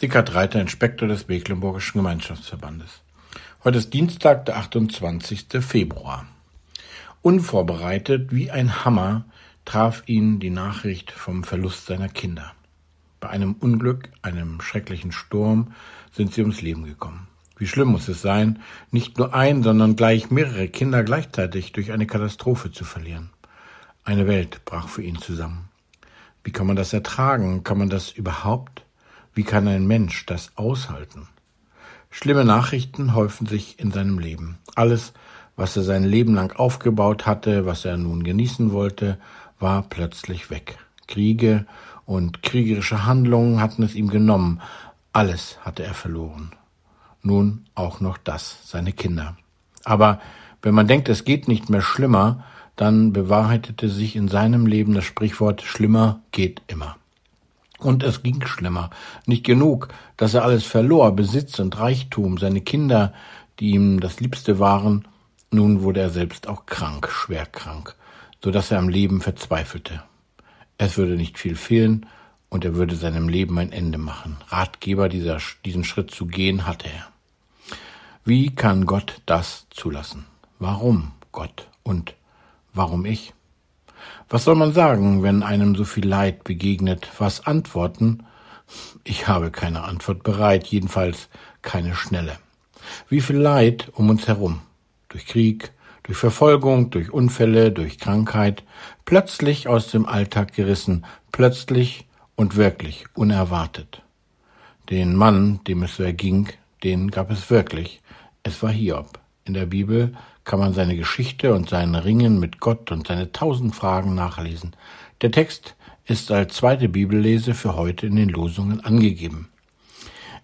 Sickert Reiter, Inspektor des Mecklenburgischen Gemeinschaftsverbandes. Heute ist Dienstag, der 28. Februar. Unvorbereitet wie ein Hammer traf ihn die Nachricht vom Verlust seiner Kinder. Bei einem Unglück, einem schrecklichen Sturm, sind sie ums Leben gekommen. Wie schlimm muss es sein, nicht nur ein, sondern gleich mehrere Kinder gleichzeitig durch eine Katastrophe zu verlieren. Eine Welt brach für ihn zusammen. Wie kann man das ertragen? Kann man das überhaupt? Wie kann ein Mensch das aushalten? Schlimme Nachrichten häufen sich in seinem Leben. Alles, was er sein Leben lang aufgebaut hatte, was er nun genießen wollte, war plötzlich weg. Kriege und kriegerische Handlungen hatten es ihm genommen. Alles hatte er verloren. Nun auch noch das, seine Kinder. Aber wenn man denkt, es geht nicht mehr schlimmer, dann bewahrheitete sich in seinem Leben das Sprichwort schlimmer geht immer. Und es ging schlimmer. Nicht genug, dass er alles verlor, Besitz und Reichtum, seine Kinder, die ihm das Liebste waren, nun wurde er selbst auch krank, schwer krank, so dass er am Leben verzweifelte. Es würde nicht viel fehlen, und er würde seinem Leben ein Ende machen. Ratgeber dieser, diesen Schritt zu gehen hatte er. Wie kann Gott das zulassen? Warum Gott und warum ich? Was soll man sagen, wenn einem so viel Leid begegnet? Was antworten? Ich habe keine Antwort bereit, jedenfalls keine schnelle. Wie viel Leid um uns herum? Durch Krieg, durch Verfolgung, durch Unfälle, durch Krankheit, plötzlich aus dem Alltag gerissen, plötzlich und wirklich unerwartet. Den Mann, dem es so erging, den gab es wirklich. Es war Hiob. In der Bibel kann man seine Geschichte und sein Ringen mit Gott und seine tausend Fragen nachlesen. Der Text ist als zweite Bibellese für heute in den Losungen angegeben.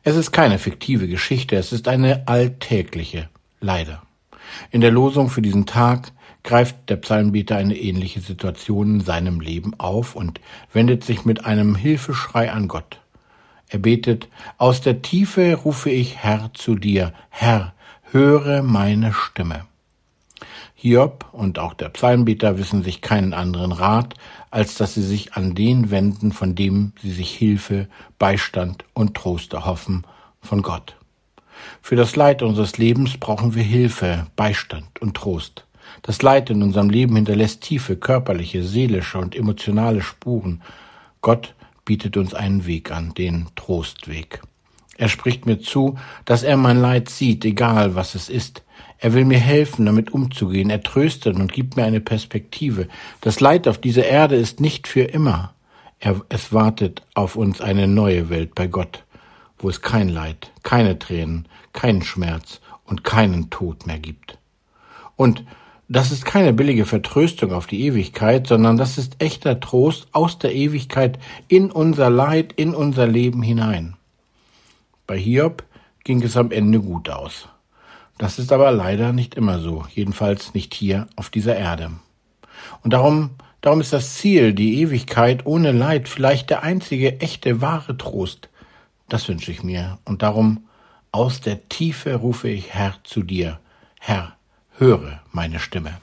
Es ist keine fiktive Geschichte, es ist eine alltägliche, leider. In der Losung für diesen Tag greift der Psalmbeter eine ähnliche Situation in seinem Leben auf und wendet sich mit einem Hilfeschrei an Gott. Er betet, aus der Tiefe rufe ich Herr zu dir, Herr, höre meine Stimme. Hiob und auch der Psalmbeter wissen sich keinen anderen Rat, als dass sie sich an den wenden, von dem sie sich Hilfe, Beistand und Trost erhoffen, von Gott. Für das Leid unseres Lebens brauchen wir Hilfe, Beistand und Trost. Das Leid in unserem Leben hinterlässt tiefe körperliche, seelische und emotionale Spuren. Gott bietet uns einen Weg an, den Trostweg. Er spricht mir zu, dass er mein Leid sieht, egal was es ist. Er will mir helfen, damit umzugehen. Er tröstet und gibt mir eine Perspektive. Das Leid auf dieser Erde ist nicht für immer. Er, es wartet auf uns eine neue Welt bei Gott, wo es kein Leid, keine Tränen, keinen Schmerz und keinen Tod mehr gibt. Und das ist keine billige Vertröstung auf die Ewigkeit, sondern das ist echter Trost aus der Ewigkeit in unser Leid, in unser Leben hinein. Bei Hiob ging es am Ende gut aus. Das ist aber leider nicht immer so, jedenfalls nicht hier auf dieser Erde. Und darum, darum ist das Ziel, die Ewigkeit ohne Leid, vielleicht der einzige echte, wahre Trost. Das wünsche ich mir. Und darum, aus der Tiefe rufe ich Herr zu dir. Herr, höre meine Stimme.